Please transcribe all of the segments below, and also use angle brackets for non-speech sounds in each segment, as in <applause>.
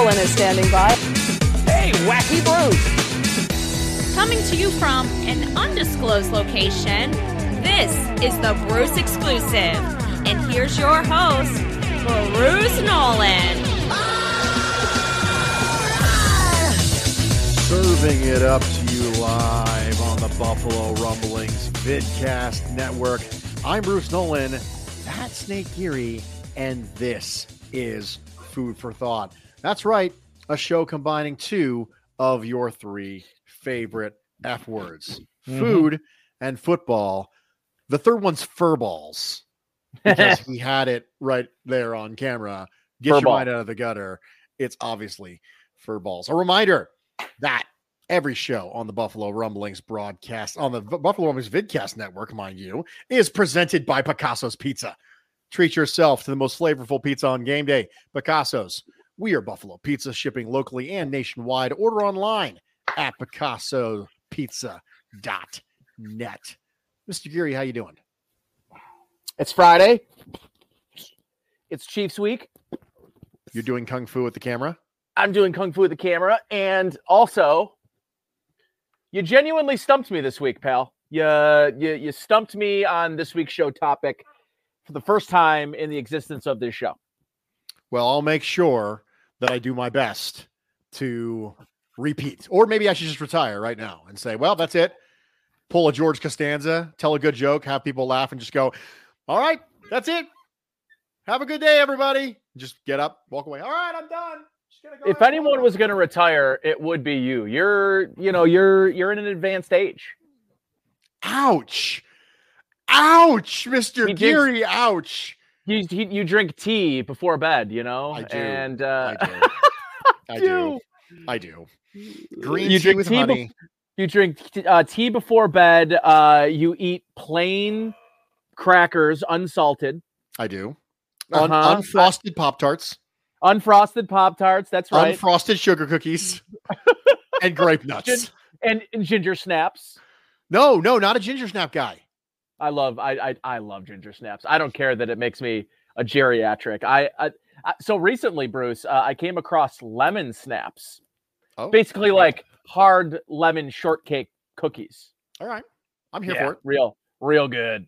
Bruce Nolan is standing by. Hey, Wacky Bruce! Coming to you from an undisclosed location, this is the Bruce Exclusive. And here's your host, Bruce Nolan. Serving it up to you live on the Buffalo Rumblings Vidcast Network. I'm Bruce Nolan. That's Nate Geary, and this is Food for Thought. That's right, a show combining two of your three favorite F words mm-hmm. food and football. The third one's fur balls because <laughs> he had it right there on camera. Get your mind out of the gutter. It's obviously fur balls. A reminder that every show on the Buffalo Rumblings broadcast on the Buffalo Rumblings Vidcast Network, mind you, is presented by Picasso's Pizza. Treat yourself to the most flavorful pizza on game day. Picasso's. We are Buffalo Pizza, shipping locally and nationwide. Order online at picassospizza.net. Mr. Geary, how you doing? It's Friday. It's Chiefs week. You're doing kung fu with the camera? I'm doing kung fu with the camera, and also, you genuinely stumped me this week, pal. You you you stumped me on this week's show topic for the first time in the existence of this show. Well, I'll make sure that I do my best to repeat. Or maybe I should just retire right now and say, well, that's it. Pull a George Costanza, tell a good joke, have people laugh, and just go, all right, that's it. Have a good day, everybody. Just get up, walk away. All right, I'm done. Go If anyone fun." was going to retire, it would be you. You're you know you're you're in an advanced age. ouch, ouch, Mister He did- Geary, ouch. You you, you drink tea before bed, you know, I do. and uh, I do. <laughs> I do. I do. Green You tea drink with honey. You drink t- uh, tea before bed. Uh, you eat plain crackers, unsalted, I do. Un- Uh-huh. unfrosted Pop Tarts. unfrosted Pop Tarts. That's right, unfrosted sugar cookies, <laughs> and grape nuts. Gin- and, and ginger snaps. no, no, not a ginger snap guy. I love I, I I love ginger snaps. I don't care that it makes me a geriatric. I, I, I so recently, Bruce, uh, I came across lemon snaps. Oh, Basically, like hard lemon shortcake cookies. all right. I'm here Yeah, for it. Real, real good.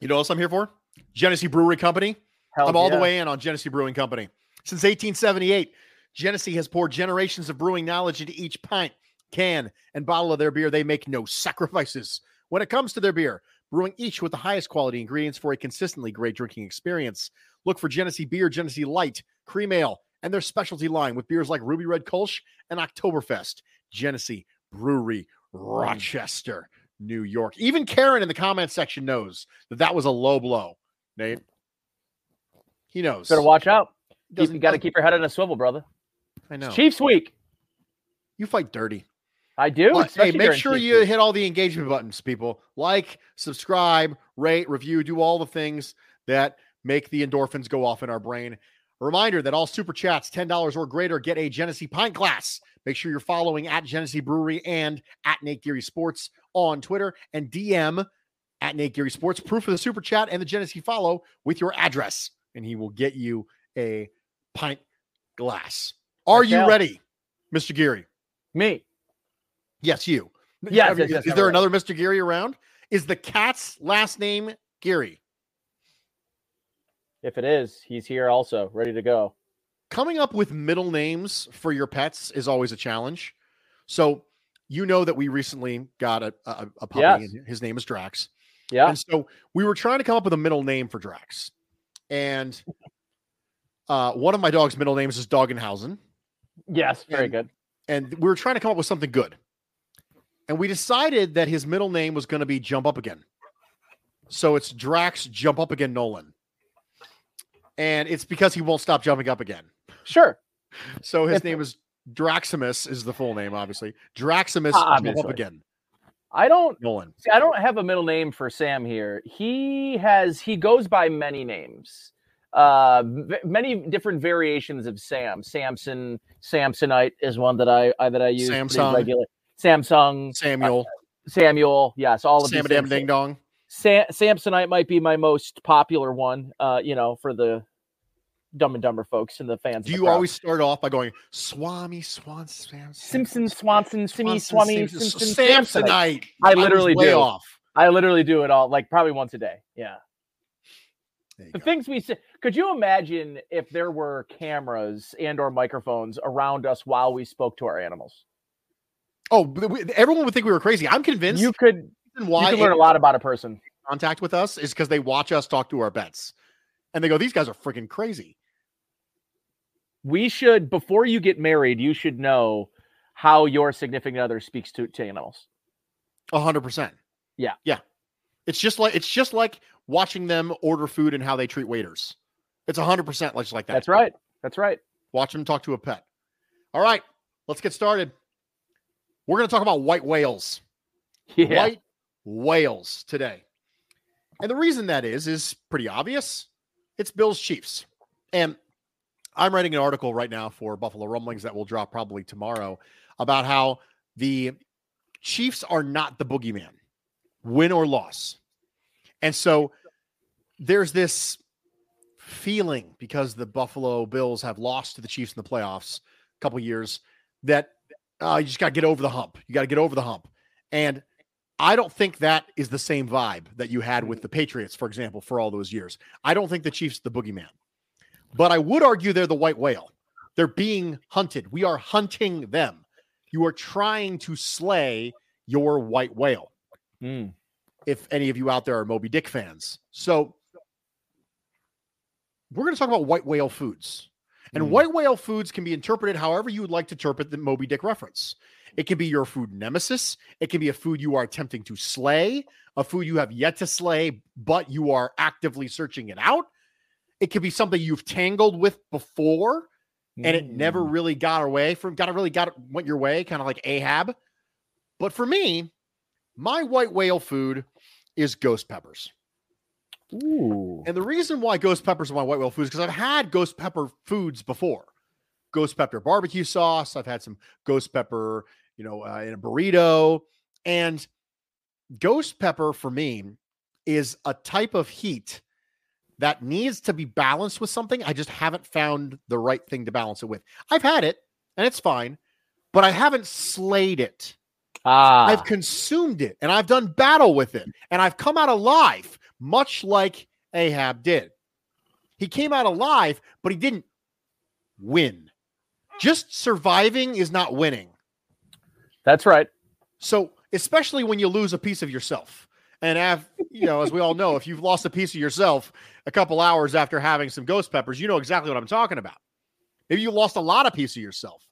You know what else I'm here for? Genesee Brewery Company. Hell I'm all the way in on Genesee Brewing Company. Since 1878, Genesee has poured generations of brewing knowledge into each pint, can, and bottle of their beer. They make no sacrifices when it comes to their beer, brewing each with the highest quality ingredients for a consistently great drinking experience. Look for Genesee Beer, Genesee Light, Cream Ale, and their specialty line with beers like Ruby Red Kolsch and Oktoberfest. Genesee Brewery, mm. Rochester, New York. Even Karen in the comment section knows that that was a low blow. Nate, he knows. Better watch out. Doesn't- you got to keep your head on a swivel, brother. I know. Chiefs week. You fight dirty. I do. Hey, make sure you hit all the engagement buttons, people. Like, subscribe, rate, review, do all the things that make the endorphins go off in our brain. A reminder that all super chats, $10 or greater, get a Genesee pint glass. Make sure you're following at Genesee Brewery and at Nate Geary Sports on Twitter and DM at Nate Geary Sports. Proof of the super chat and the Genesee follow with your address, and he will get you a pint glass. Are you ready, Mr. Geary? Me. Yes, you. Yes, I mean, yes, is, yes, is there ready. another Mr. Geary around? Is the cat's last name Geary? If it is, he's here also, ready to go. Coming up with middle names for your pets is always a challenge. So you know that we recently got a a, a puppy. Yes. And his name is Drax. Yeah. And so we were trying to come up with a middle name for Drax. And uh, one of my dog's middle names is Doggenhausen. Yes. Very And- good. And we were trying to come up with something good. And we decided that his middle name was going to be Jump Up Again. So it's Drax Jump Up Again Nolan. And it's because he won't stop jumping up again. Sure. So his name is Draximus, is the full name, obviously. Draximus Jump Up Again I don't Nolan. see. I don't have a middle name for Sam here. He has. He goes by many names. Uh, v- many different variations of Sam. Samson, Samsonite is one that I, I that I use Samsung. regularly. Samsung, Samuel. Samuel. Yes, all of Sam Dam. Ding Dong. Sam, Samsonite might be my most popular one. Uh, you know, for the Dumb and Dumber folks and the fans. Do the you crowd. always start off by going Swami Swan Sam Simpson, Swanson, Simi, Swanson, Swami, Simpson, Samsonite? I literally way do. off. I literally do it all, like probably once a day. Yeah. The go. things we say. Could you imagine if there were cameras and or microphones around us while we spoke to our animals? Oh, we- everyone would think we were crazy. I'm convinced You could, the you could learn a lot about a person. contact with us is because they watch us talk to our pets, and they go, "These guys are freaking crazy." We should, before you get married, you should know how your significant other speaks to, to animals. A hundred percent. Yeah. yeah. It's just like it's just like watching them order food and how they treat waiters. It's a hundred percent just like that. That's right. That's right. Watch them talk to a pet. All right, let's get started. We're going to talk about white whales. <laughs> Yeah. white whales today. And the reason that is is pretty obvious. It's Bills Chiefs. And I'm writing an article right now for Buffalo Rumblings that will drop probably tomorrow about how the Chiefs are not the boogeyman, win or loss. And so there's this feeling because the Buffalo Bills have lost to the Chiefs in the playoffs a couple years that uh, you just got to get over the hump. You got to get over the hump. And I don't think that is the same vibe that you had with the Patriots, for example, for all those years. I don't think the Chiefs are the boogeyman, but I would argue they're the white whale. They're being hunted. We are hunting them. You are trying to slay your white whale. Mm. If any of you out there are Moby Dick fans, so we're going to talk about white whale foods. And Mm. white whale foods can be interpreted however you would like to interpret the Moby Dick reference. It can be your food nemesis. It can be a food you are attempting to slay, a food you have yet to slay, but you are actively searching it out. It could be something you've tangled with before and it never Mm. really got away from got it really got went your way, kind of like Ahab. But for me, my white whale food is ghost peppers. Ooh. And the reason why ghost peppers are my white whale foods because I've had ghost pepper foods before. Ghost pepper barbecue sauce. I've had some ghost pepper, you know, uh, in a burrito. And ghost pepper for me is a type of heat that needs to be balanced with something. I just haven't found the right thing to balance it with. I've had it and it's fine, but I haven't slayed it. Ah. I've consumed it and I've done battle with it and I've come out alive, much like Ahab did. He came out alive, but he didn't win. Just surviving is not winning. That's right. So, especially when you lose a piece of yourself. And have, you know, as we all know, if you've lost a piece of yourself a couple hours after having some ghost peppers, you know exactly what I'm talking about. Maybe you lost a lot of piece of yourself.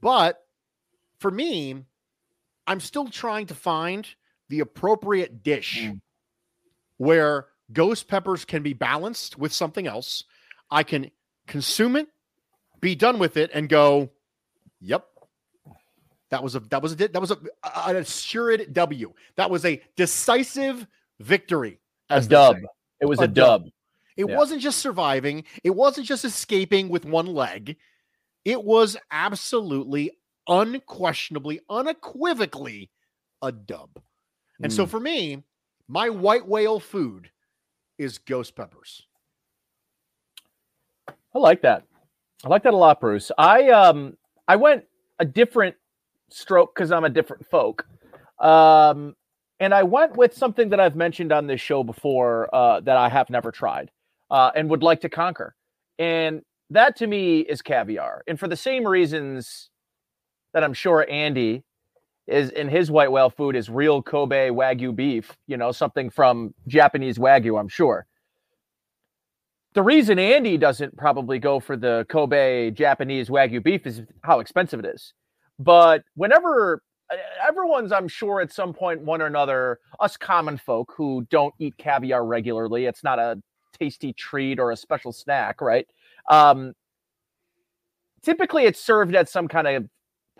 But for me, I'm still trying to find the appropriate dish Mm. Where ghost peppers can be balanced with something else. I can consume it, be done with it, and go, yep. That was a that was a that was a an assured W. That was a decisive victory. As they dub. say. It was A a, dub. It Yeah. wasn't just surviving. It wasn't just escaping with one leg. It was absolutely, unquestionably, unequivocally a dub. And so Mm. for me, my white whale food is ghost peppers. I like that. I like that a lot, Bruce. I um I went a different stroke because I'm a different folk. Um and I went with something that I've mentioned on this show before uh, that I have never tried uh, and would like to conquer. And that to me is caviar. And for the same reasons that I'm sure Andy is in his white whale food is real Kobe Wagyu beef, you know, something from Japanese Wagyu, I'm sure. The reason Andy doesn't probably go for the Kobe Japanese Wagyu beef is how expensive it is. But whenever everyone's, I'm sure at some point, one or another, us common folk who don't eat caviar regularly, it's not a tasty treat or a special snack, right? Um, typically, it's served at some kind of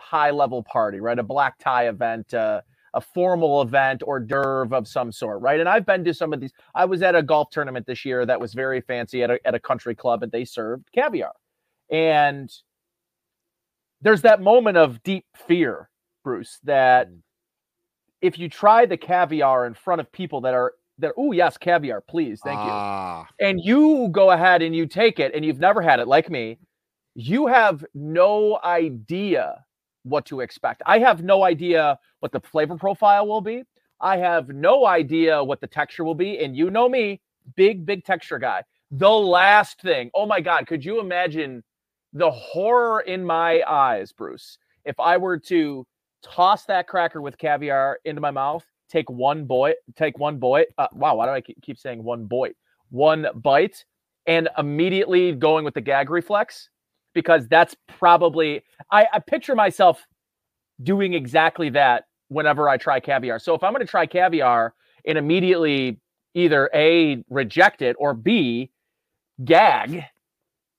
high level party, right? A black tie event, uh, a formal event or d'oeuvre of some sort, right? And I've been to some of these. I was at a golf tournament this year that was very fancy at a, at a country club, and they served caviar. And there's that moment of deep fear, Bruce, that if you try the caviar in front of people that are that, oh yes, caviar, please, thank you, Ah, and you go ahead and you take it, and you've never had it like me, you have no idea what to expect. I have no idea what the flavor profile will be. I have no idea what the texture will be. And you know me, big, big texture guy. The last thing, oh my God, could you imagine the horror in my eyes, Bruce, if I were to toss that cracker with caviar into my mouth, take one boy, take one boy. Uh, wow, why do I keep saying one boy? One bite, and immediately going with the gag reflex because that's probably I, I picture myself doing exactly that whenever I try caviar. So if I'm going to try caviar and immediately either A, reject it or B, gag,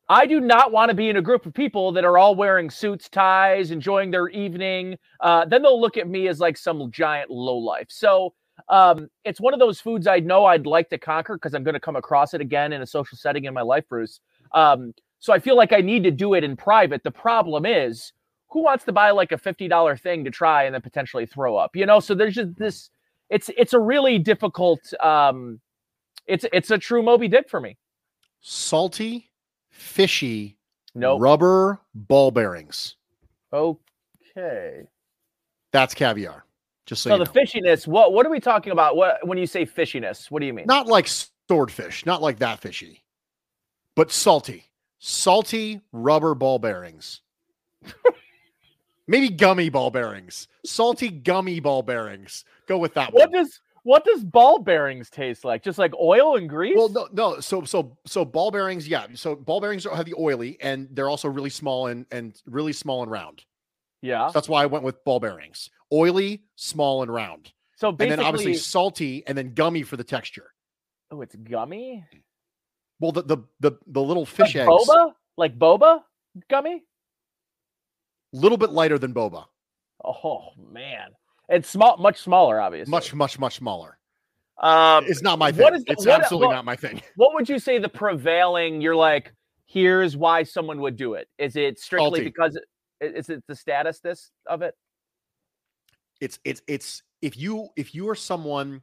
I do not want to be in a group of people that are all wearing suits, ties, enjoying their evening. Uh, then they'll look at me as like some giant lowlife. So um, it's one of those foods I know I'd like to conquer because I'm going to come across it again in a social setting in my life, Bruce. Um, so I feel like I need to do it in private. The problem is, who wants to buy like a $50 thing to try and then potentially throw up? You know, so there's just this it's it's a really difficult um it's it's a true Moby Dick for me. salty, fishy, No. rubber ball bearings. Okay. That's caviar. Just so, So the know. fishiness, what what are we talking about? What when you say fishiness, what do you mean? not like swordfish, not like that fishy, but salty, salty rubber ball bearings. Maybe gummy ball bearings, salty gummy ball bearings. Go with that What one. does what does ball bearings taste like? Just like oil and grease? Well, no, no. So, so, so ball bearings, yeah. So ball bearings have the oily, and they're also really small and and really small and round. yeah. So that's why I went with ball bearings. Oily, small, and round, So and then obviously salty, and then gummy for the texture. oh, it's gummy. Mm. Well, the the the, the little fish like eggs, boba, like boba gummy. little bit lighter than boba. Oh man, it's small, much smaller, obviously. Much, much, much smaller. Um, It's not my thing. is the- it's what- absolutely what- not my thing. what would you say the prevailing? You're like, here's why someone would do it. Is it strictly Salty. because is it the status this of it? It's it's it's if you if you are someone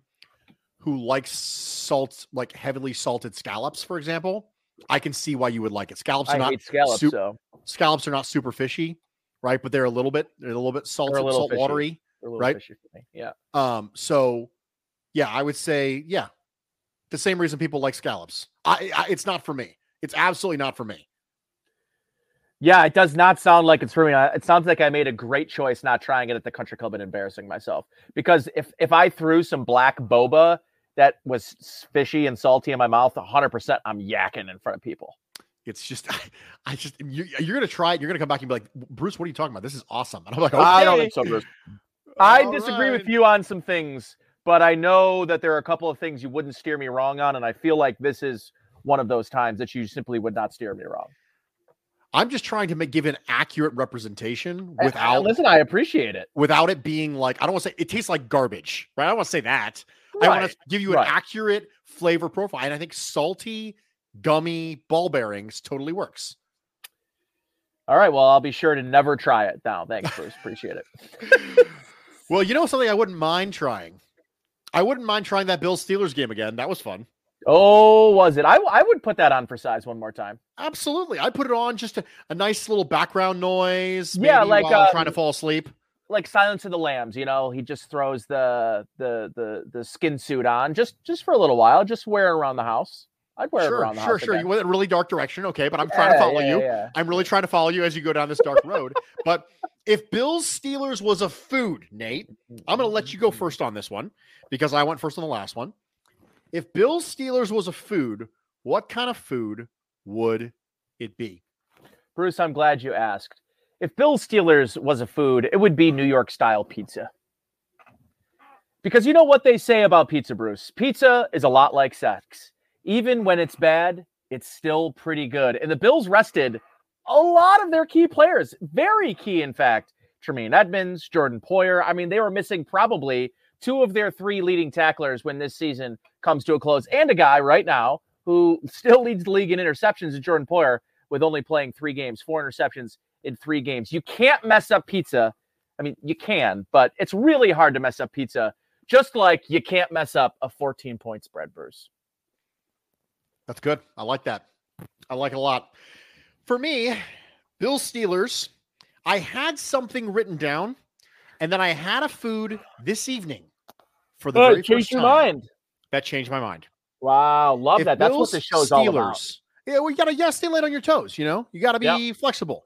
who likes salt, like heavily salted scallops, for example, I can see why you would like it. Scallops are I not scallops, sup- so scallops are not super fishy, right? But they're a little bit they're a little bit salted, little salt fishy. watery. they're a little right? fishy for me. Yeah. Um, so yeah, I would say yeah, the same reason people like scallops. I, I it's not for me. It's absolutely not for me. Yeah, it does not sound like it's for me. It sounds like I made a great choice not trying it at the country club and embarrassing myself. Because if if I threw some black boba that was fishy and salty in my mouth, 100% I'm yakking in front of people. It's just, <laughs> I just, you're, you're gonna try it. You're gonna come back and be like, Bruce, what are you talking about? This is awesome. And I'm like, okay. I don't think so, Bruce. <laughs> I All disagree with you on some things, but I know that there are a couple of things you wouldn't steer me wrong on, and I feel like this is one of those times that you simply would not steer me wrong. I'm just trying to make give an accurate representation I- I- without listen, I appreciate it. without it being like I don't want to say it tastes like garbage, right? I don't want to say that. I want to give you an accurate flavor profile, and I think salty, gummy ball bearings totally works. All right, well, I'll be sure to never try it now. Thanks, Bruce. Appreciate it. <laughs> Well, you know something I wouldn't mind trying. I wouldn't mind trying that Bills Steelers game again. That was fun. Oh, was it? I, I would put that on for size one more time. Absolutely. I put it on just a, a nice little background noise. Yeah, maybe like, while I'm um, trying to fall asleep. Like Silence of the Lambs, you know, he just throws the the the the skin suit on just just for a little while, just wear around the house. I'd wear it sure, around the sure, house. sure. again. You went in a really dark direction. Okay, but I'm trying to follow yeah, you. yeah. I'm really trying to follow you as you go down this dark road. But if Bill's Steelers was a food, Nate, I'm going to let you go mm-hmm. first on this one because I went first on the last one. If Bill's Steelers was a food, what kind of food would it be? Bruce, I'm glad you asked. If Bill Steelers was a food, it would be New York style pizza. Because you know what they say about pizza, Bruce? Pizza is a lot like sex. Even when it's bad, it's still pretty good. And the Bills rested a lot of their key players, very key, in fact. Tremaine Edmunds, Jordan Poyer. I mean, they were missing probably two of their three leading tacklers when this season comes to a close, and a guy right now who <laughs> still leads the league in interceptions is Jordan Poyer with only playing three games, four interceptions in three games. You can't mess up pizza. I mean, you can, but it's really hard to mess up pizza, just like you can't mess up a 14 point spread, Bruce. That's good. I like that. I like it a lot. For me, Bill Steelers, I had something written down, and then I had a food this evening for the Oh, very changed first your time. mind. That changed my mind. Wow, love If that. That's what the show's all about. Steelers- Yeah, you gotta, gotta stay light on your toes. You know, you gotta be flexible.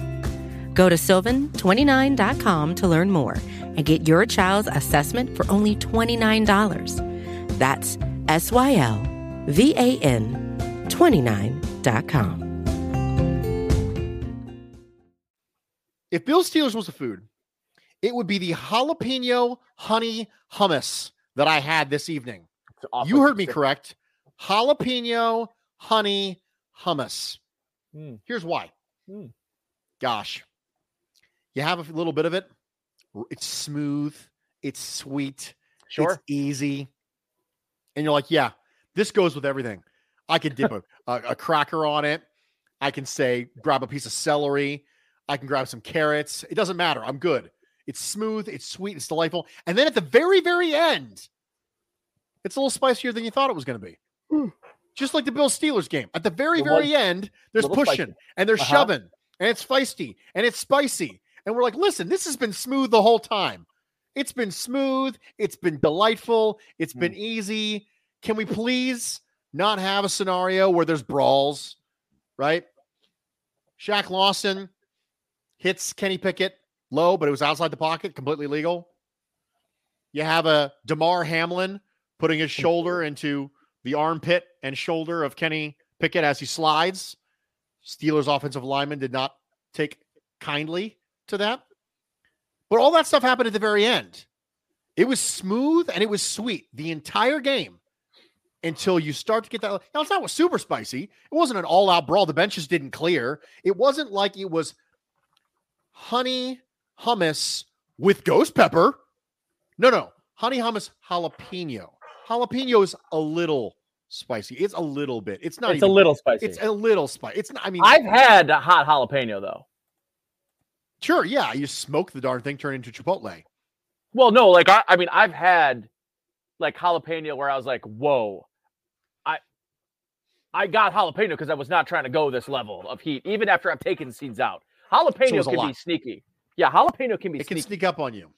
Go to sylvan29.com to learn more and get your child's assessment for only $29. That's S Y L V A N 29.com. If Bill Steelers was a food, it would be the jalapeno honey hummus that I had this evening. It's You heard me correct. Jalapeno honey hummus. Hmm. Here's why. Hmm. Gosh, you have a little bit of it. It's smooth. It's sweet. Sure. It's easy. And you're like, yeah, this goes with everything. I could dip a, <laughs> a, a cracker on it. I can say, grab a piece of celery. I can grab some carrots. It doesn't matter. I'm good. It's smooth. It's sweet. It's delightful. And then at the very, very end, it's a little spicier than you thought it was going to be. Just like the Bill Steelers game. At the very, It very end, there's little spicy. pushing and there's Uh-huh. shoving and it's feisty and it's spicy. And we're like, listen, this has been smooth the whole time. It's been smooth. It's been delightful. It's been mm. easy. Can we please not have a scenario where there's brawls, right? Shaq Lawson hits Kenny Pickett low, but it was outside the pocket, completely legal. You have a Damar Hamlin putting his shoulder into the armpit and shoulder of Kenny Pickett as he slides. Steelers offensive lineman did not take kindly to that. But all that stuff happened at the very end. It was smooth and it was sweet the entire game until you start to get that. Now, it's not was super spicy. It wasn't an all out brawl. The benches didn't clear. It wasn't like it was honey hummus with ghost pepper. No, no. Honey hummus jalapeno. Jalapeno is a little spicy. It's a little bit. It's not it's even, a little spicy. It's a little spicy. It's not, I mean, I've had a hot jalapeno though. Sure. Yeah. You smoke the darn thing, turn it into Chipotle. Well, no, like I, I mean, I've had like jalapeno where I was like, whoa, I, I got jalapeno because I was not trying to go this level of heat, even after I've taken seeds out. Jalapeno a can be sneaky. Yeah, jalapeno can be It can sneak up on you.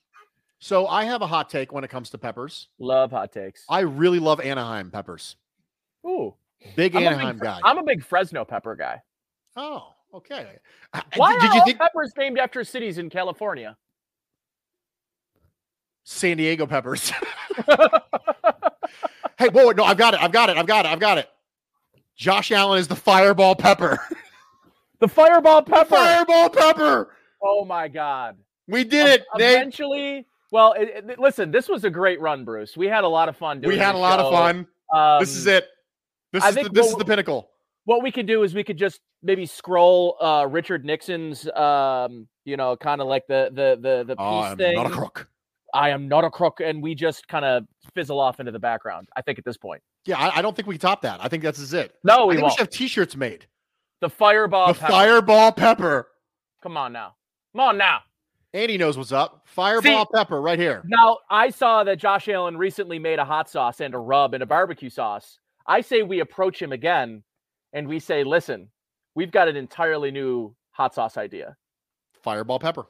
So I have a hot take when it comes to peppers. Love hot takes. I really love Anaheim peppers. Ooh, Big I'm Anaheim big, guy. I'm a big Fresno pepper guy. oh, okay. Uh, Why Did, are you all think peppers named after cities in California? San Diego peppers? <laughs> <laughs> hey, whoa, no, I've got it. I've got it. I've got it. I've got it. Josh Allen is the fireball pepper. <laughs> The fireball The pepper. fireball pepper. Oh my god. We did it. Eventually, well, it, it- listen, this was a great run, Bruce. We had a lot of fun doing We had a lot of fun. Um, this is it. This I is the, think this is the pinnacle. What we could do is we could just maybe scroll uh Richard Nixon's um, you know, kind of like the the the the piece I'm thing. not a crook. I am not a crook, and we just kind of fizzle off into the background. I think at this point. Yeah, I, I don't think we top that. I think that's is it. No, I we we should have T-shirts made. the fireball. the pepper. fireball pepper. Come on now. Come on now. Andy knows what's up. Fireball pepper right here. Now, I saw that Josh Allen recently made a hot sauce and a rub and a barbecue sauce. I say we approach him again and we say, listen, we've got an entirely new hot sauce idea. Fireball pepper.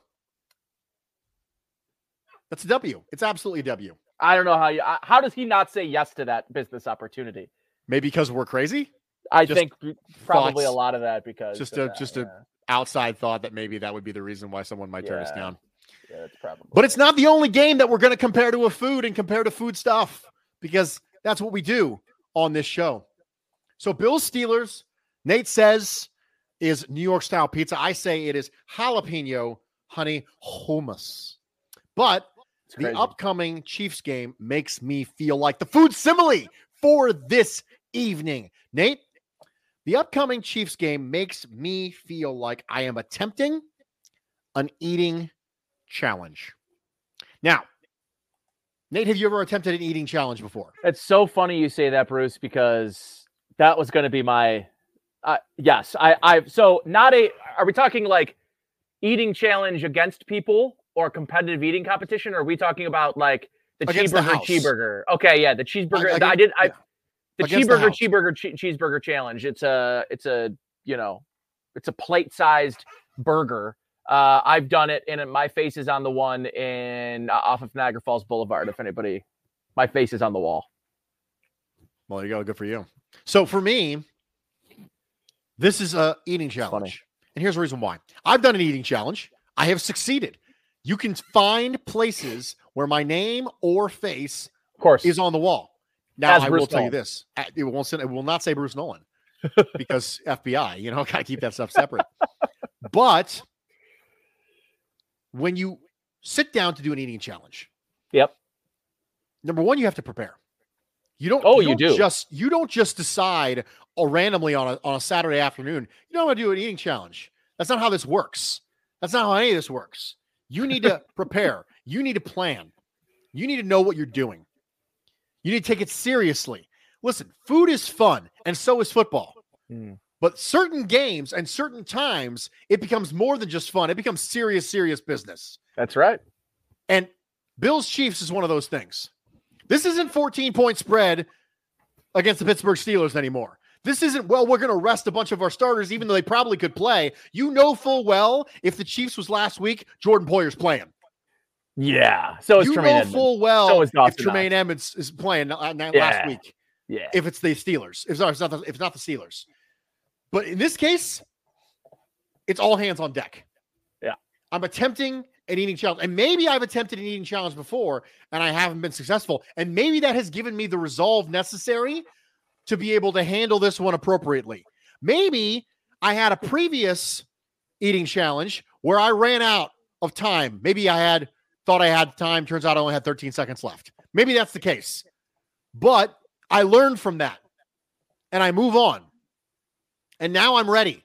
That's a W. It's absolutely a W. I don't know how you, how does he not say yes to that business opportunity? Maybe because we're crazy. I Just think probably a lot of that because Just a that, just yeah. a outside thought that maybe that would be the reason why someone might turn us down. yeah, that's probably. But it's not the only game that we're going to compare to a food and compare to food stuff because that's what we do on this show. So Bills Steelers, Nate says is New York style pizza. I say it is jalapeno honey hummus. But the upcoming Chiefs game makes me feel like the food simile for this evening. Nate, the upcoming Chiefs game makes me feel like I am attempting an eating challenge. Now, Nate, have you ever attempted an eating challenge before? It's so funny you say that, Bruce, because that was going to be my. Uh, yes, I. I. So not a. Are we talking like eating challenge against people or competitive eating competition? Or are we talking about like the Against cheeseburger house. cheeseburger? Okay, yeah, the cheeseburger. against- I did. I yeah. the Against the cheeseburger house. cheeseburger che- cheeseburger challenge. It's a. It's a. You know, it's a plate sized burger. Uh, I've done it, and my face is on the one in uh, off of Niagara Falls Boulevard. If anybody, my face is on the wall. Well, there you go. Good for you. So for me, this is a eating challenge. And here's the reason why. I've done an eating challenge. I have succeeded. You can find places where my name or face Of course, is on the wall. Now As I Bruce will tell you this: it won't. It will not say Bruce Nolan <laughs> because FBI. You know, <laughs> gotta keep that stuff separate. but when you sit down to do an eating challenge, Yep. number one, you have to prepare. You don't. Oh, you don't do. Just you don't just decide or randomly on a on a Saturday afternoon. You know, I'm gonna do an eating challenge. That's not how this works. That's not how any of this works. You need to <laughs> prepare. You need to plan. You need to know what you're doing. You need to take it seriously. Listen, food is fun, and so is football. Mm. But certain games and certain times, it becomes more than just fun. It becomes serious, serious business. That's right. And Bills Chiefs is one of those things. This isn't 14 point spread against the Pittsburgh Steelers anymore. This isn't, well, we're going to rest a bunch of our starters, even though they probably could play. You know full well if the Chiefs was last week, Jordan Poyer's playing. Yeah. So is you Tremaine know Edmunds. full well So is if Tremaine Edmunds is playing uh, uh, last Yeah. week. Yeah. If it's the Steelers, if, sorry, if it's not the, if it's not the Steelers, but in this case, it's all hands on deck. Yeah. I'm attempting an eating challenge, and maybe I've attempted an eating challenge before and I haven't been successful, and maybe that has given me the resolve necessary to be able to handle this one appropriately. Maybe I had a previous eating challenge where I ran out of time. Maybe I had thought I had time. Turns out I only had 13 seconds left. Maybe that's the case. But I learned from that and I move on. And now I'm ready.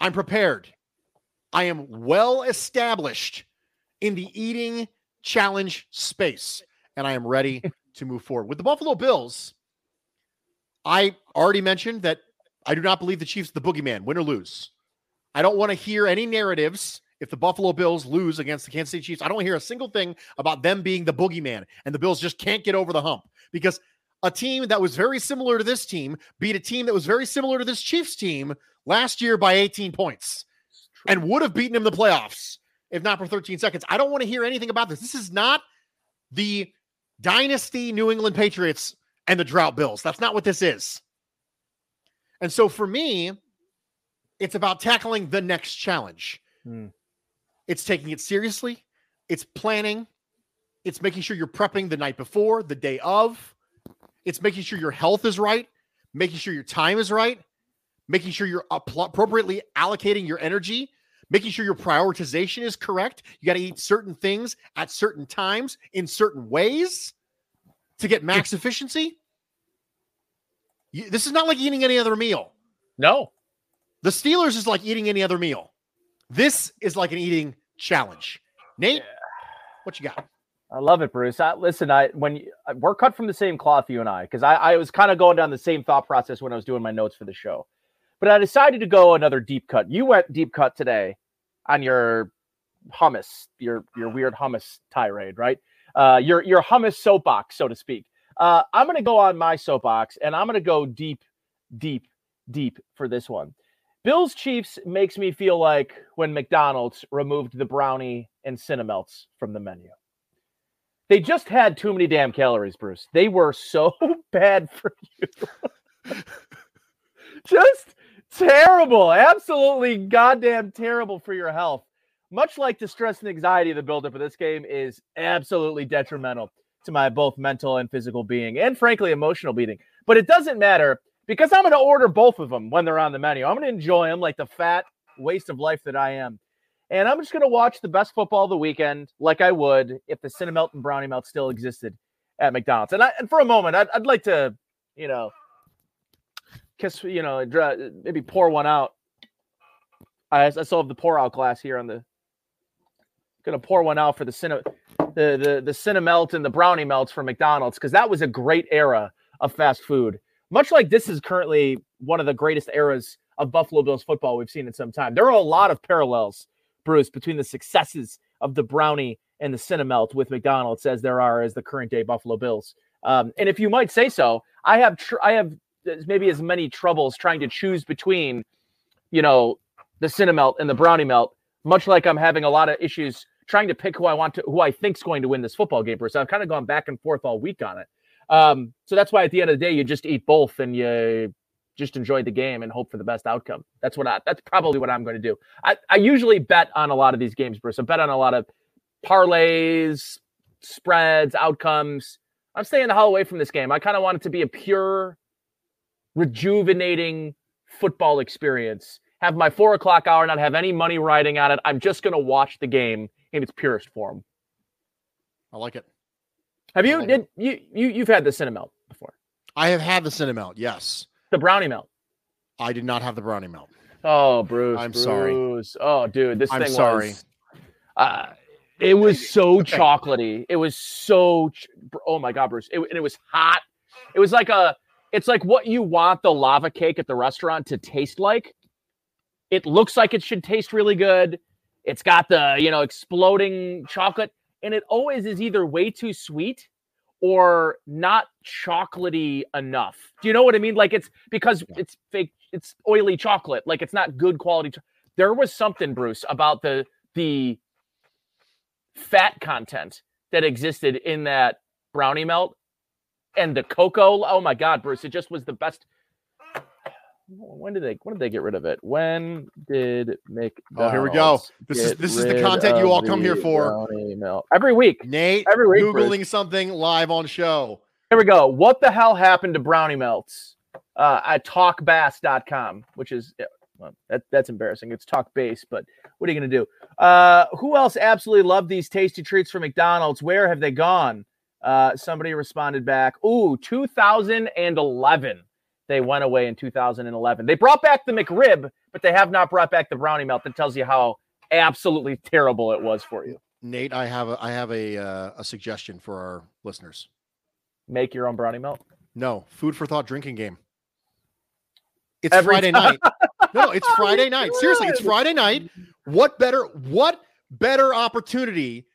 I'm prepared. I am well established in the eating challenge space and I am ready <laughs> to move forward. With the Buffalo Bills, I already mentioned that I do not believe the Chiefs the boogeyman, win or lose. I don't want to hear any narratives if the Buffalo Bills lose against the Kansas City Chiefs. I don't hear a single thing about them being the boogeyman and the Bills just can't get over the hump because a team that was very similar to this team beat a team that was very similar to this Chiefs team last year by 18 points and would have beaten them in the playoffs if not for 13 seconds. I don't want to hear anything about this. This is not the dynasty New England Patriots and the drought Bills. That's not what this is. And so for me, it's about tackling the next challenge. Hmm. It's taking it seriously, it's planning, it's making sure you're prepping the night before, the day of, it's making sure your health is right, making sure your time is right, making sure you're appropriately allocating your energy, making sure your prioritization is correct. You got to eat certain things at certain times in certain ways to get max efficiency. You, this is not like eating any other meal. No. The Steelers is like eating any other meal. This is like an eating challenge. Nate, what you got? I love it, Bruce. I, listen, I when you, we're cut from the same cloth, you and I, because I, I was kind of going down the same thought process when I was doing my notes for the show. But I decided to go another deep cut. You went deep cut today on your hummus, your your weird hummus tirade, right? Uh, your your hummus soapbox, so to speak. Uh, I'm going to go on my soapbox, and I'm going to go deep, deep, deep for this one. Bills Chiefs makes me feel like when McDonald's removed the brownie and Cinnamelts from the menu. They just had too many damn calories, Bruce. They were so <laughs> bad for you. <laughs> just terrible. Absolutely goddamn terrible for your health. Much like the stress and anxiety the buildup of this game is absolutely detrimental to my both mental and physical being, and frankly, emotional being. But it doesn't matter because I'm going to order both of them when they're on the menu. I'm going to enjoy them like the fat waste of life that I am. And I'm just going to watch the best football of the weekend like I would if the Cinnamelt and Brownie Melt still existed at McDonald's. And, I, and for a moment, I'd, I'd like to, you know, kiss, you know, maybe pour one out. I, I still have the pour out glass here on the. Gonna pour one out for the cinna, the the the cinnamelt and the brownie melts from McDonald's because that was a great era of fast food much like this is currently one of the greatest eras of Buffalo Bills football we've seen in some time. There are a lot of parallels, Bruce, between the successes of the brownie and the cinnamelt with McDonald's as there are as the current day Buffalo Bills. Um, and if you might say so, I have tr- I have maybe as many troubles trying to choose between, you know, the cinnamelt and the brownie melt, much like I'm having a lot of issues trying to pick who I want to who I think's going to win this football game. Bruce, I've kind of gone back and forth all week on it. Um, so that's why at the end of the day, you just eat both and you just enjoy the game and hope for the best outcome. That's what I, that's probably what I'm going to do. I, I usually bet on a lot of these games, Bruce. I bet on a lot of parlays, spreads, outcomes. I'm staying the hell away from this game. I kind of want it to be a pure, rejuvenating football experience. Have my four o'clock hour, not have any money riding on it. I'm just going to watch the game in its purest form. I like it. Have you did you you you've had the cinnamelt before? I have had the cinnamelt. Yes. The brownie melt. I did not have the brownie melt. Oh, Bruce. I'm Bruce. sorry. Oh, dude, this I'm thing sorry. was. Uh, it was so chocolatey. It was so. ch- Oh my god, Bruce! It, and it was hot. It was like a. It's like what you want the lava cake at the restaurant to taste like. It looks like it should taste really good. It's got the you know exploding chocolate, and it always is either way too sweet or not chocolatey enough. Do you know what I mean? Like it's because it's fake, it's oily chocolate. Like it's not good quality. cho- There was something, Bruce, about the the fat content that existed in that brownie melt and the cocoa. Oh my god, Bruce! It just was the best. When did they? When did they get rid of it? When did McDonald's? Oh, here we go. This is this is the content you all come here for. Every week. Nate Every week, Bruce. googling something live on show. Here we go. What the hell happened to brownie melts? Uh, at talkbass.com, which is well, that, that's embarrassing. It's talk base, but what are you going to do? Uh, who else absolutely loved these tasty treats from McDonald's? Where have they gone? Uh, somebody responded back. Ooh, 2011. They went away in 2011. They brought back the McRib, but they have not brought back the brownie melt. That tells you how absolutely terrible it was for you. Nate, I have a I have a uh, a suggestion for our listeners. Make your own brownie melt. No, food for thought drinking game. It's Every Friday time. night. <laughs> No, it's Friday <laughs> night. Seriously, it's. Friday night. What better what better opportunity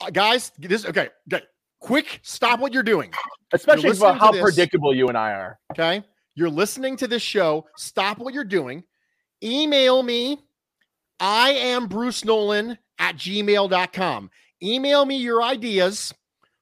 uh, guys, this okay, okay. Quick, stop what you're doing. Especially about how this- predictable you and I are. Okay. You're listening to this show. Stop what you're doing. Email me. I am Bruce Nolan at gmail.com. Email me your ideas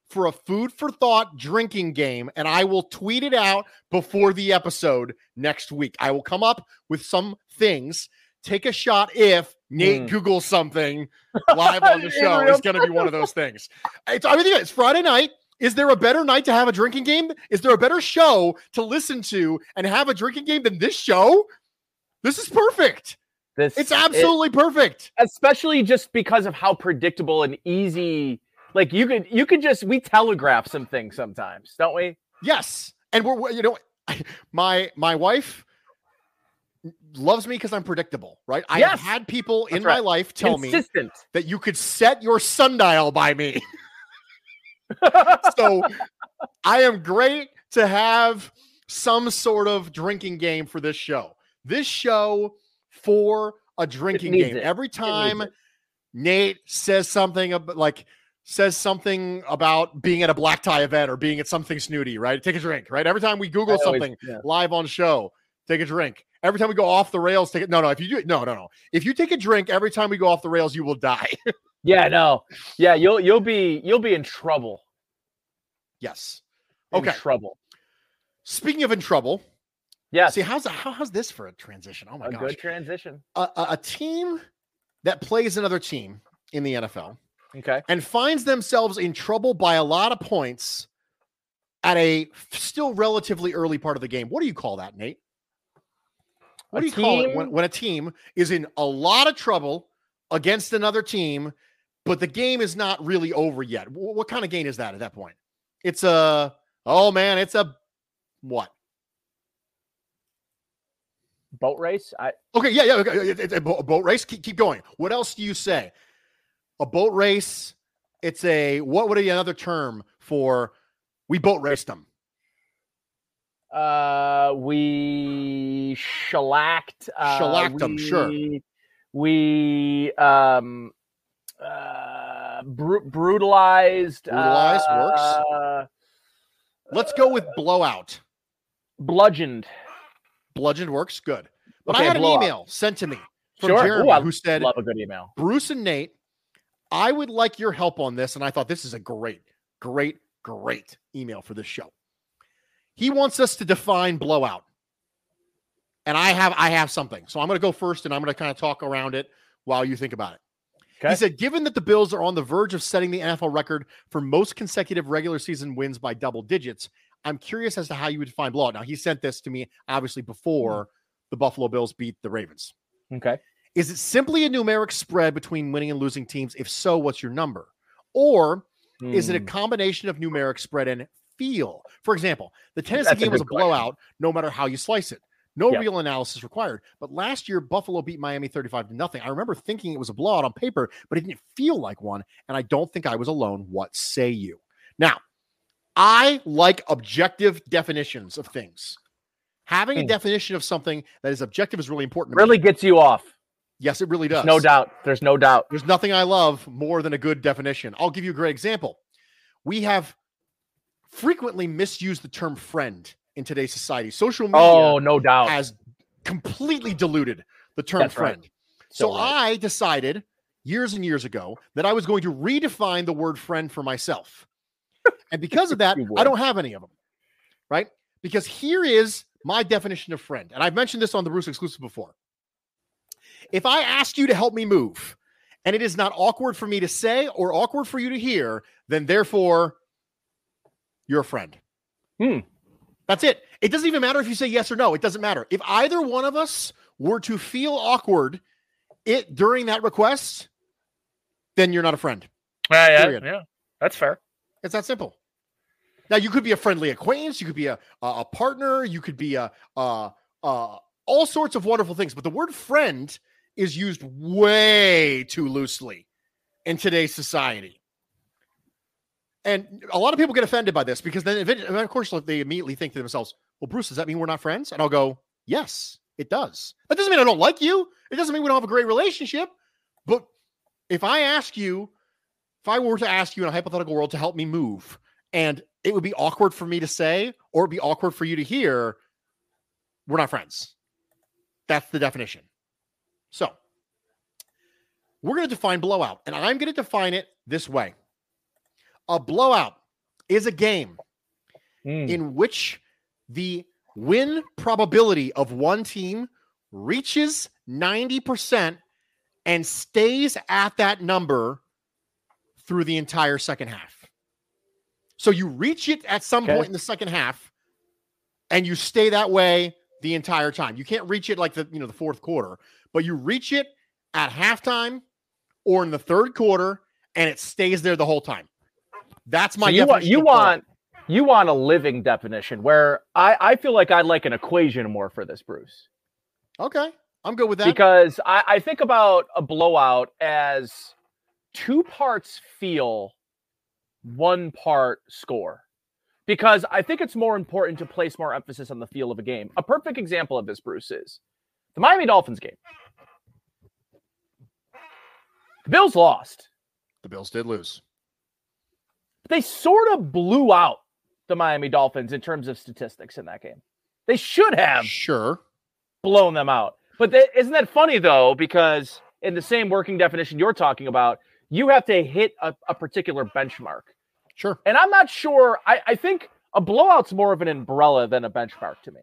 for a food for thought drinking game, and I will tweet it out before the episode next week. I will come up with some things. Take a shot if Nate Mm. Googles something live on the <laughs> show. It's going to be one of those things. It's, I mean, it's Friday night. Is there a better night to have a drinking game? Is there a better show to listen to and have a drinking game than this show? This is perfect. This It's it- absolutely perfect. especially just because of how predictable and easy. Like you could you could just we telegraph some things sometimes, don't we? Yes, and we're we're- you know, <laughs> my my wife loves me because I'm predictable, right? I have had people in That's my life tell me that you could set your sundial by me. <laughs> so I am great to have some sort of drinking game for this show. This show for a drinking game. it. Every time. Nate says something about like says something about being at a black tie event or being at something snooty, right? Take a drink, right? Every time we Google always- something yeah. live on show, take a drink. Every time we go off the rails, take it. No, no. If you do, no, no, no. If you take a drink every time we go off the rails, you will die. <laughs> Yeah, no. Yeah, you'll you'll be you'll be in trouble. yes. In Okay. trouble. Speaking of in trouble, Yeah. see how's how, how's this for a transition? Oh my a gosh, good transition. a, a, a team that plays another team in the NFL Okay. and finds themselves in trouble by a lot of points at a still relatively early part of the game. What do you call that, Nate? What A do you call it when, when a team is in a lot of trouble against another team, but the game is not really over yet? Wh- What kind of game is that at that point? It's a oh man, it's a what? Boat race. I Okay, yeah, yeah. Okay. It- it's a bo- a boat race. Keep, keep going. What else do you say? A boat race. It's a what would be another term for we boat raced them? Uh we shellacked uh shellacked them, sure. we- um uh bru- brutalized Brutalized works. uh, Let's go with blowout. bludgeoned. Bludgeoned works good. But I Okay, had an email sent to me from Sure. Jeremy Ooh, I who said, Love a good email. Bruce and Nate, I would like your help on this. And I thought this is a great, great, great email for this show. He wants us to define blowout. And I have I have something. So I'm going to go first and I'm going to kind of talk around it while you think about it. Okay. He said, given that the Bills are on the verge of setting the NFL record for most consecutive regular season wins by double digits, I'm curious as to how you would define blowout. Now, he sent this to me obviously before the Buffalo Bills beat the Ravens. Okay. Is it simply a numeric spread between winning and losing teams? If so, what's your number? Or is it a Hmm. combination of numeric spread and feel? For example, the Tennessee That's a game was a question. blowout no matter how you slice it. No Yeah. real analysis required. But last year, Buffalo beat Miami 35 to nothing. I remember thinking it was a blowout on paper, but it didn't feel like one. And I don't think I was alone. What say you? Now, I like objective definitions of things. Having a Hmm. definition of something that is objective is really important. to me. really gets you off. Yes, it really does. There's no doubt. There's no doubt. There's nothing I love more than a good definition. I'll give you a great example. We have frequently misuse the term friend in today's society. Social oh, media Oh, no doubt. has completely diluted the term That's right. friend. So, So right. I decided years and years ago that I was going to redefine the word friend for myself. <laughs> and because of that, I don't have any of them. Right? Because here is my definition of friend. And I've mentioned this on the Bruce exclusive before. If I ask you to help me move and it is not awkward for me to say or awkward for you to hear, then therefore you're a friend. Hmm. That's it. It doesn't even matter if you say yes or no. It doesn't matter. If either one of us were to feel awkward it during that request, then you're not a friend. Yeah, yeah, yeah. That's fair. It's that simple. Now you could be a friendly acquaintance, you could be a a, a partner, you could be a uh uh all sorts of wonderful things, but the word friend is used way too loosely in today's society. And a lot of people get offended by this because then, of course, they immediately think to themselves, "Well, Bruce, does that mean we're not friends?" And I'll go, "Yes, it does. That doesn't mean I don't like you. It doesn't mean we don't have a great relationship. But if I ask you, if I were to ask you in a hypothetical world to help me move, and it would be awkward for me to say, or it'd be awkward for you to hear, we're not friends. That's the definition. So we're going to define blowout, and I'm going to define it this way a blowout is a game Mm. in which the win probability of one team reaches 90% and stays at that number through the entire second half. So you reach it at some Okay. point in the second half and you stay that way the the entire time. You can't reach it like the you know the fourth quarter, but you reach it at halftime or in the third quarter, and it stays there the whole time. That's my So you want you of blowout. want you want a living definition where I, I feel like I'd like an equation more for this, Bruce. okay. I'm good with that. because I, I think about a blowout as two parts feel, one part score. Because I think it's more important to place more emphasis on the feel of a game. A perfect example of this, Bruce, is the Miami Dolphins game. The Bills lost. the Bills did lose. They sort of blew out the Miami Dolphins in terms of statistics in that game. They should have Sure. blown them out. But th- isn't that funny though? Because in the same working definition you're talking about, you have to hit a, a particular benchmark. Sure. And I'm not sure. I, I think a blowout's more of an umbrella than a benchmark to me.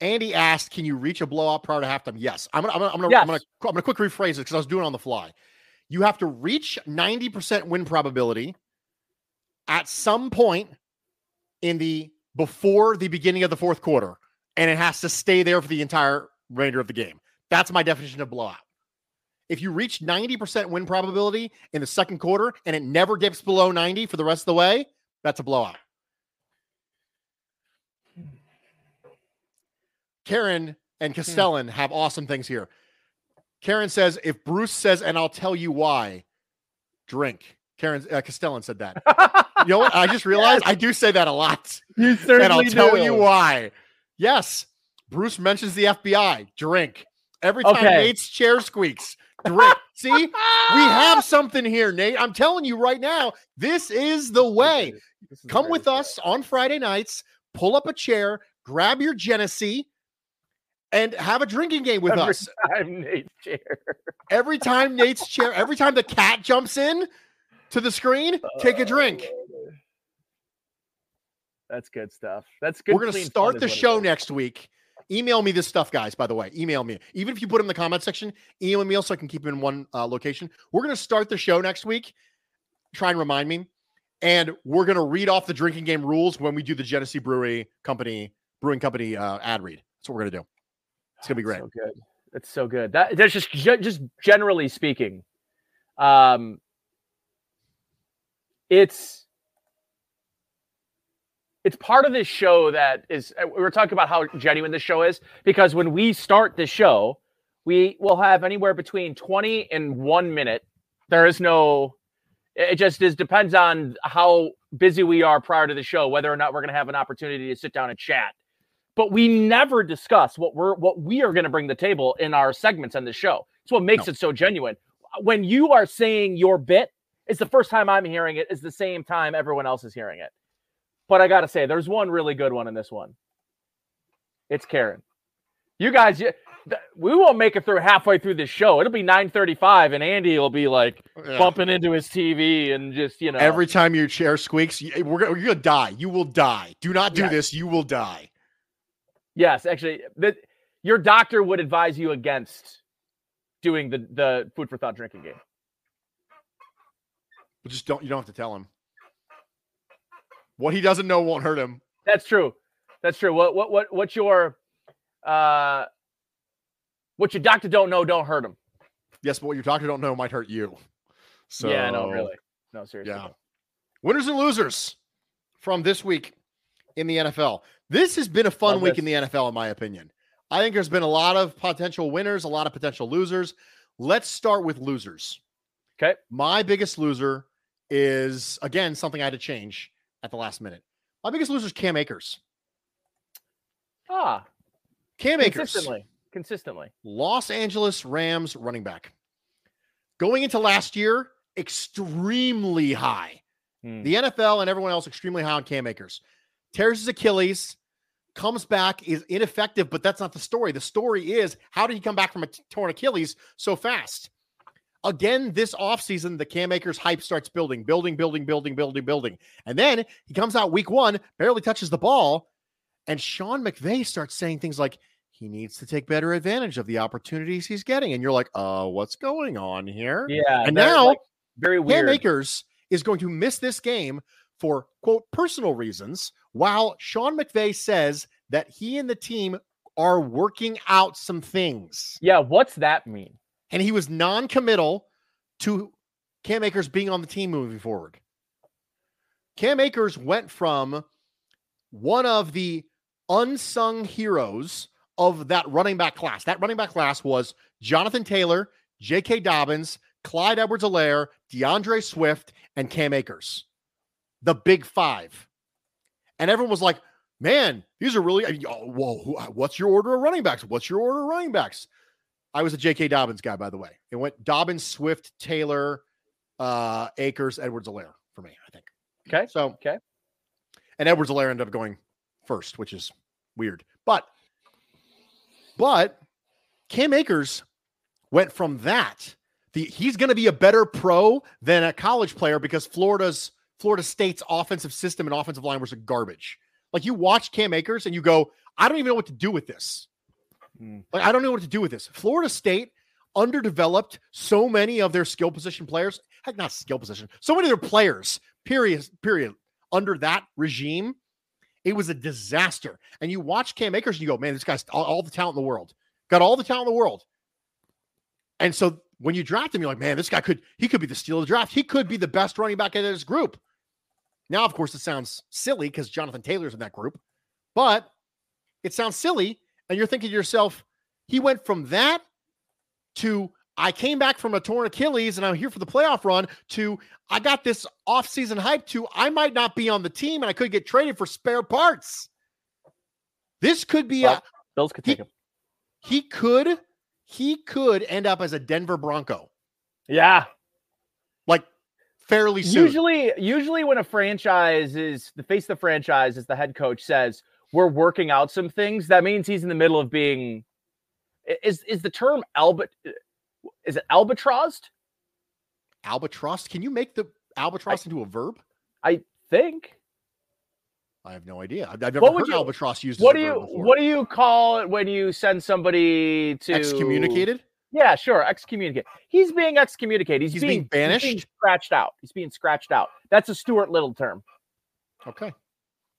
Andy asked, "Can you reach a blowout prior to halftime?" Yes. I'm gonna. I'm gonna. I'm gonna. Yes. I'm gonna, I'm gonna quick rephrase it because I was doing it on the fly. You have to reach 90% win probability at some point in the before the beginning of the fourth quarter, and it has to stay there for the entire remainder of the game. That's my definition of blowout. If you reach 90% win probability in the second quarter and it never dips below 90 for the rest of the way, that's a blowout. Karen and hmm. Castellan have awesome things here. Karen says, if Bruce says, and I'll tell you why, drink. Karen uh, Castellan said that. <laughs> You know what? I just realized I do say that a lot. You certainly and I'll tell you why. Yes. Bruce mentions the FBI. Drink. Every time Okay. Nate's chair squeaks, drink. <laughs> See, we have something here, Nate. I'm telling you right now, this is the way. Come with us on Friday nights, pull up a chair, grab your Genesee, and have a drinking game with Every us. time Nate's chair. Every time Nate's chair, every time the cat jumps in to the screen, take a drink. That's good stuff. That's good. We're going to start the show next week. Email me this stuff, guys. By the way, email me. Even if you put it in the comment section, email me so I can keep it in one uh, location. We're going to start the show next week. Try and remind me, and we're going to read off the drinking game rules when we do the Genesee Brewery Company Brewing Company uh, ad read. That's what we're going to do. It's going to be great. So good. It's so good. That that's just just generally speaking, um, it's it's part of this show that is. uh, We were talking about how genuine this show is because when we start the show, we will have anywhere between twenty and one minute. There is no. It just is depends on how busy we are prior to the show, whether or not we're going to have an opportunity to sit down and chat but we never discuss what we're what we are going to bring to the table in our segments on the show. It's what makes No. it so genuine. When you are saying your bit, it's the first time I'm hearing it. It's the same time everyone else is hearing it. But I got to say, there's one really good one in this one. It's Karen. You guys, you, th- we won't make it through halfway through this show. It'll be 9:35, and Andy will be like Yeah. bumping into his TV and just you know Every time your chair squeaks, you- we're going to die. You will die. Do not do Yes. this. You will die. Yes, actually, that your doctor would advise you against doing the the food for thought drinking game. But just don't. You don't have to tell him. What he doesn't know won't hurt him. That's true. That's true. What what what what's your uh what your doctor don't know don't hurt him. Yes, but what your doctor don't know might hurt you. So yeah, no, really. No, seriously. Yeah. Winners and losers from this week in the NFL. This has been a fun Love week this. in the NFL, in my opinion. I think there's been a lot of potential winners, a lot of potential losers. Let's start with losers. Okay. My biggest loser is again something I had to change at the last minute. My biggest loser is Cam Akers. Ah, Cam Akers, consistently. Consistently. Los Angeles Rams running back. Going into last year, extremely high. Hmm. The NFL and everyone else extremely high on Cam Akers. Tears his Achilles, comes back, is ineffective, but that's not the story. The story is how did he come back from a torn Achilles so fast? Again, this offseason, the Cam Akers hype starts building, building, building, building, building, building. And then he comes out week one, barely touches the ball. And Sean McVay starts saying things like, he needs to take better advantage of the opportunities he's getting. And you're like, uh, what's going on here? Yeah. And now like, very weird. Cam. Akers is going to miss this game for quote personal reasons, while Sean McVay says that he and the team are working out some things. Yeah, what's that mean? And he was non committal to Cam Akers being on the team moving forward. Cam Akers went from one of the unsung heroes of that running back class. That running back class was Jonathan Taylor, J.K. Dobbins, Clyde Edwards Helaire, DeAndre Swift, and Cam Akers. The big five. And everyone was like, man, these are really, I mean, oh, whoa, what's your order of running backs? What's your order of running backs? I was a J.K. Dobbins guy, by the way. It went Dobbins, Swift, Taylor, uh, Akers, Edwards Helaire for me, I think. Okay. So, Okay. and Edwards Helaire ended up going first, which is weird. But, but Cam Akers went from that. The, he's going to be a better pro than a college player because Florida's Florida State's offensive system and offensive line was a garbage. Like you watch Cam Akers and you go, I don't even know what to do with this. Hmm. Like I don't know what to do with this. Florida State underdeveloped so many of their skill position players. Heck, not skill position. So many of their players. Period. Period. Under that regime, it was a disaster. And you watch Cam Akers and you go, man, this guy's all, all the talent in the world. Got all the talent in the world. And so when you draft him, you're like, man, this guy could he could be the steal of the draft. He could be the best running back in his group. Now, of course, it sounds silly because Jonathan Taylor's in that group, but it sounds silly. And you're thinking to yourself, he went from that to I came back from a torn Achilles and I'm here for the playoff run to I got this offseason hype to I might not be on the team and I could get traded for spare parts. This could be Well, a Bills could He- take him. he could he could end up as a Denver Bronco Yeah. like fairly soon. Usually, usually when a franchise is the face of the franchise, as the head coach says, we're working out some things. That means he's in the middle of being. Is is the term albert? Is it albatrossed? albatross. Can you make the albatross into a verb? I think. I have no idea. I've, I've never heard you- albatross used. What as do you before. What do you call it when you send somebody to excommunicated? Yeah, sure. Excommunicate. He's being excommunicated. He's, He's being, being he's being banished? scratched out. He's being scratched out. That's a Stuart Little term. Okay,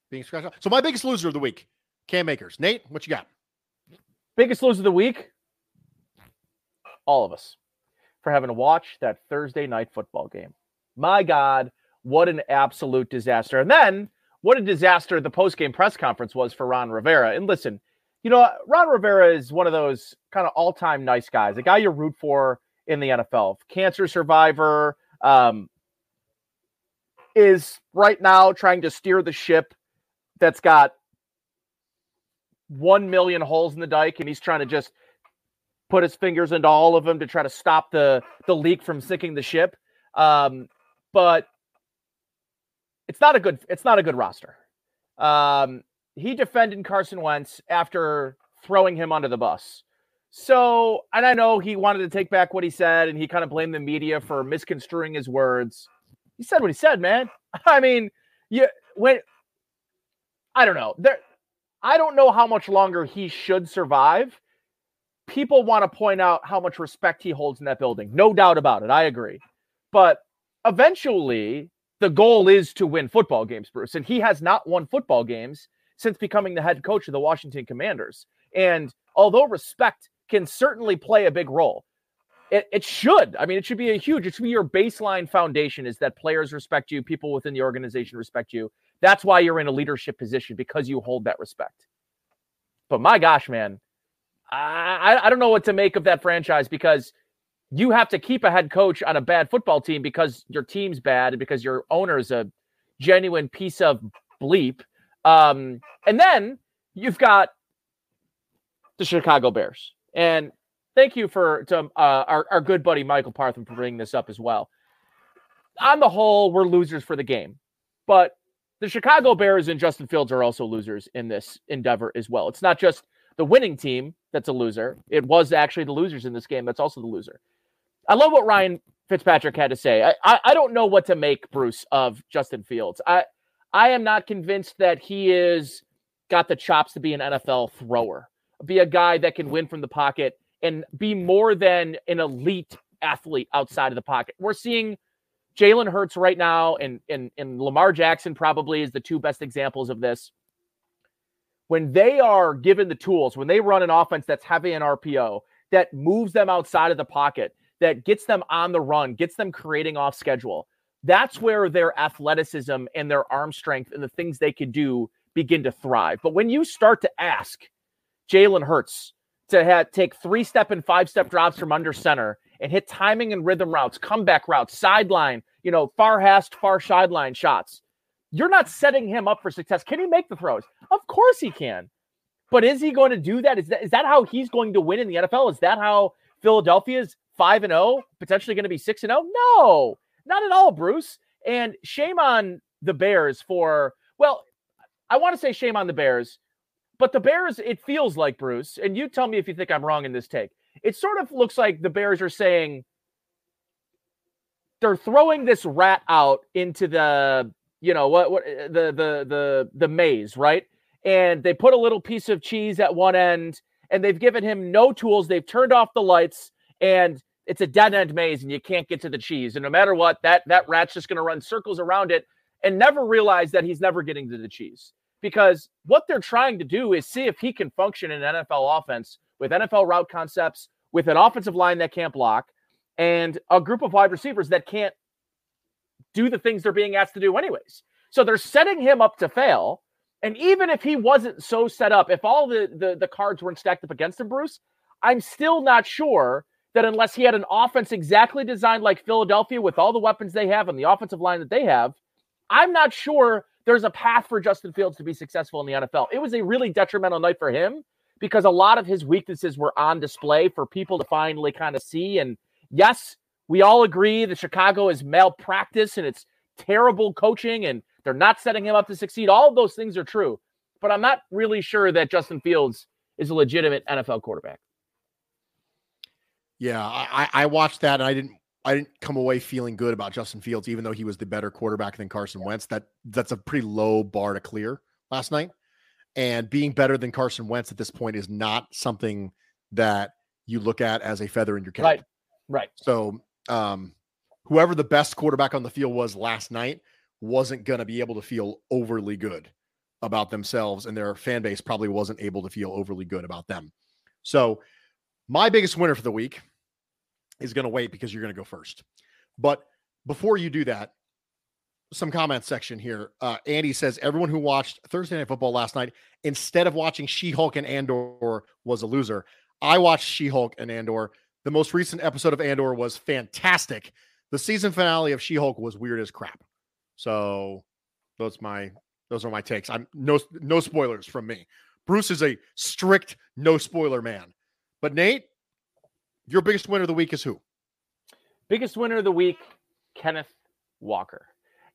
being scratched out. So my biggest loser of the week, Cam Akers. Nate, what you got? Biggest loser of the week? All of us for having to watch that Thursday night football game. My God, what an absolute disaster. And then what a disaster the post-game press conference was for Ron Rivera. And listen, you know, Ron Rivera is one of those kind of all-time nice guys, a guy you root for in the NFL. Cancer survivor, um, is right now trying to steer the ship that's got 1 million holes in the dike and he's trying to just put his fingers into all of them to try to stop the the leak from sinking the ship um but it's not a good it's not a good roster um he defended Carson Wentz after throwing him under the bus so and I know he wanted to take back what he said and he kind of blamed the media for misconstruing his words he said what he said man <laughs> I mean you when I don't know there I don't know how much longer he should survive. People want to point out how much respect he holds in that building. No doubt about it. I agree. But eventually, the goal is to win football games, Bruce. And he has not won football games since becoming the head coach of the Washington Commanders. And although respect can certainly play a big role, it, it should. I mean, it should be a huge, it should be your baseline foundation is that players respect you, people within the organization respect you. That's why you're in a leadership position because you hold that respect. But my gosh, man, I, I- don't know what to make of that franchise because you have to keep a head coach on a bad football team because your team's bad and because your owner is a genuine piece of bleep. Um, and then you've got the Chicago Bears. And thank you for to uh, our, our good buddy Michael Partham for bringing this up as well. On the whole, we're losers for the game, but the Chicago Bears and Justin Fields are also losers in this endeavor as well. It's not just the winning team that's a loser. It was actually the losers in this game that's also the loser. I love what Ryan Fitzpatrick had to say. I, I, I don't know what to make, Bruce, of Justin Fields. I I am not convinced that he is got the chops to be an NFL thrower, be a guy that can win from the pocket and be more than an elite athlete outside of the pocket. We're seeing Jalen Hurts right now and, and, and Lamar Jackson probably is the two best examples of this. When they are given the tools, when they run an offense that's heavy in RPO, that moves them outside of the pocket, that gets them on the run, gets them creating off schedule, that's where their athleticism and their arm strength and the things they could do begin to thrive. But when you start to ask Jalen Hurts to take three step and five step drops from under center and hit timing and rhythm routes, comeback routes, sideline, you know, far hash, far sideline shots, you're not setting him up for success. Can he make the throws? Of course he can. But is he going to do that? Is that is that how he's going to win in the NFL? Is that how Philadelphia's 5 and 0, potentially going to be 6 and 0? No. Not at all, Bruce. And shame on the Bears for, well, I want to say shame on the Bears, but the Bears, it feels like, Bruce, and you tell me if you think I'm wrong in this take. It sort of looks like the Bears are saying they're throwing this rat out into the, you know, what, what eh, the, the, the, the maze, right? And they put a little piece of cheese at one end and they've given him no tools. They've turned off the lights and it's a dead end maze and you can't get to the cheese. And no matter what, that that rat's just going to run circles around it and never realize that he's never getting to the cheese. Because what they're trying to do is see if he can function in NFL offense with NFL route concepts, with an offensive line that can't block, and a group of wide receivers that can't do the things they're being asked to do anyways. So they're setting him up to fail. And even if he wasn't so set up, if all the, the, the cards weren't stacked up against him, Bruce, I'm still not sure that unless he had an offense exactly designed like Philadelphia with all the weapons they have and the offensive line that they have, I'm not sure there's a path for Justin Fields to be successful in the NFL. It was a really detrimental night for him because a lot of his weaknesses were on display for people to finally kind of see. And yes, we all agree that Chicago is malpractice and it's terrible coaching and they're not setting him up to succeed. All of those things are true. But I'm not really sure that Justin Fields is a legitimate NFL quarterback. Yeah, I, I watched that and I didn't I didn't come away feeling good about Justin Fields, even though he was the better quarterback than Carson Wentz. That that's a pretty low bar to clear last night. And being better than Carson Wentz at this point is not something that you look at as a feather in your cap. Right. Right. So um whoever the best quarterback on the field was last night wasn't gonna be able to feel overly good about themselves, and their fan base probably wasn't able to feel overly good about them. So my biggest winner for the week is going to wait because you're going to go first. But before you do that, some comment section here. Uh, Andy says everyone who watched Thursday Night Football last night instead of watching She Hulk and Andor was a loser. I watched She Hulk and Andor. The most recent episode of Andor was fantastic. The season finale of She Hulk was weird as crap. So those my those are my takes. I'm no no spoilers from me. Bruce is a strict no spoiler man. But Nate, your biggest winner of the week is who? Biggest winner of the week, Kenneth Walker.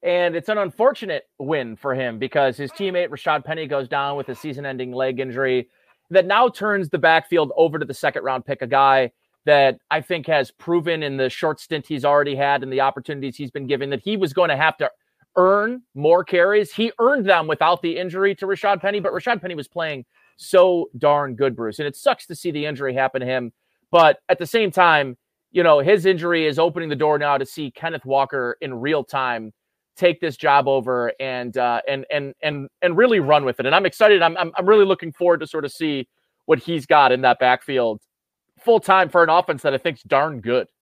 And it's an unfortunate win for him because his teammate Rashad Penny goes down with a season ending leg injury that now turns the backfield over to the second round pick, a guy that I think has proven in the short stint he's already had and the opportunities he's been given that he was going to have to earn more carries. He earned them without the injury to Rashad Penny, but Rashad Penny was playing so darn good, Bruce. And it sucks to see the injury happen to him but at the same time, you know, his injury is opening the door now to see Kenneth Walker in real time take this job over and uh, and and and and really run with it. And I'm excited. I'm I'm, I'm really looking forward to sort of see what he's got in that backfield full time for an offense that I think's darn good.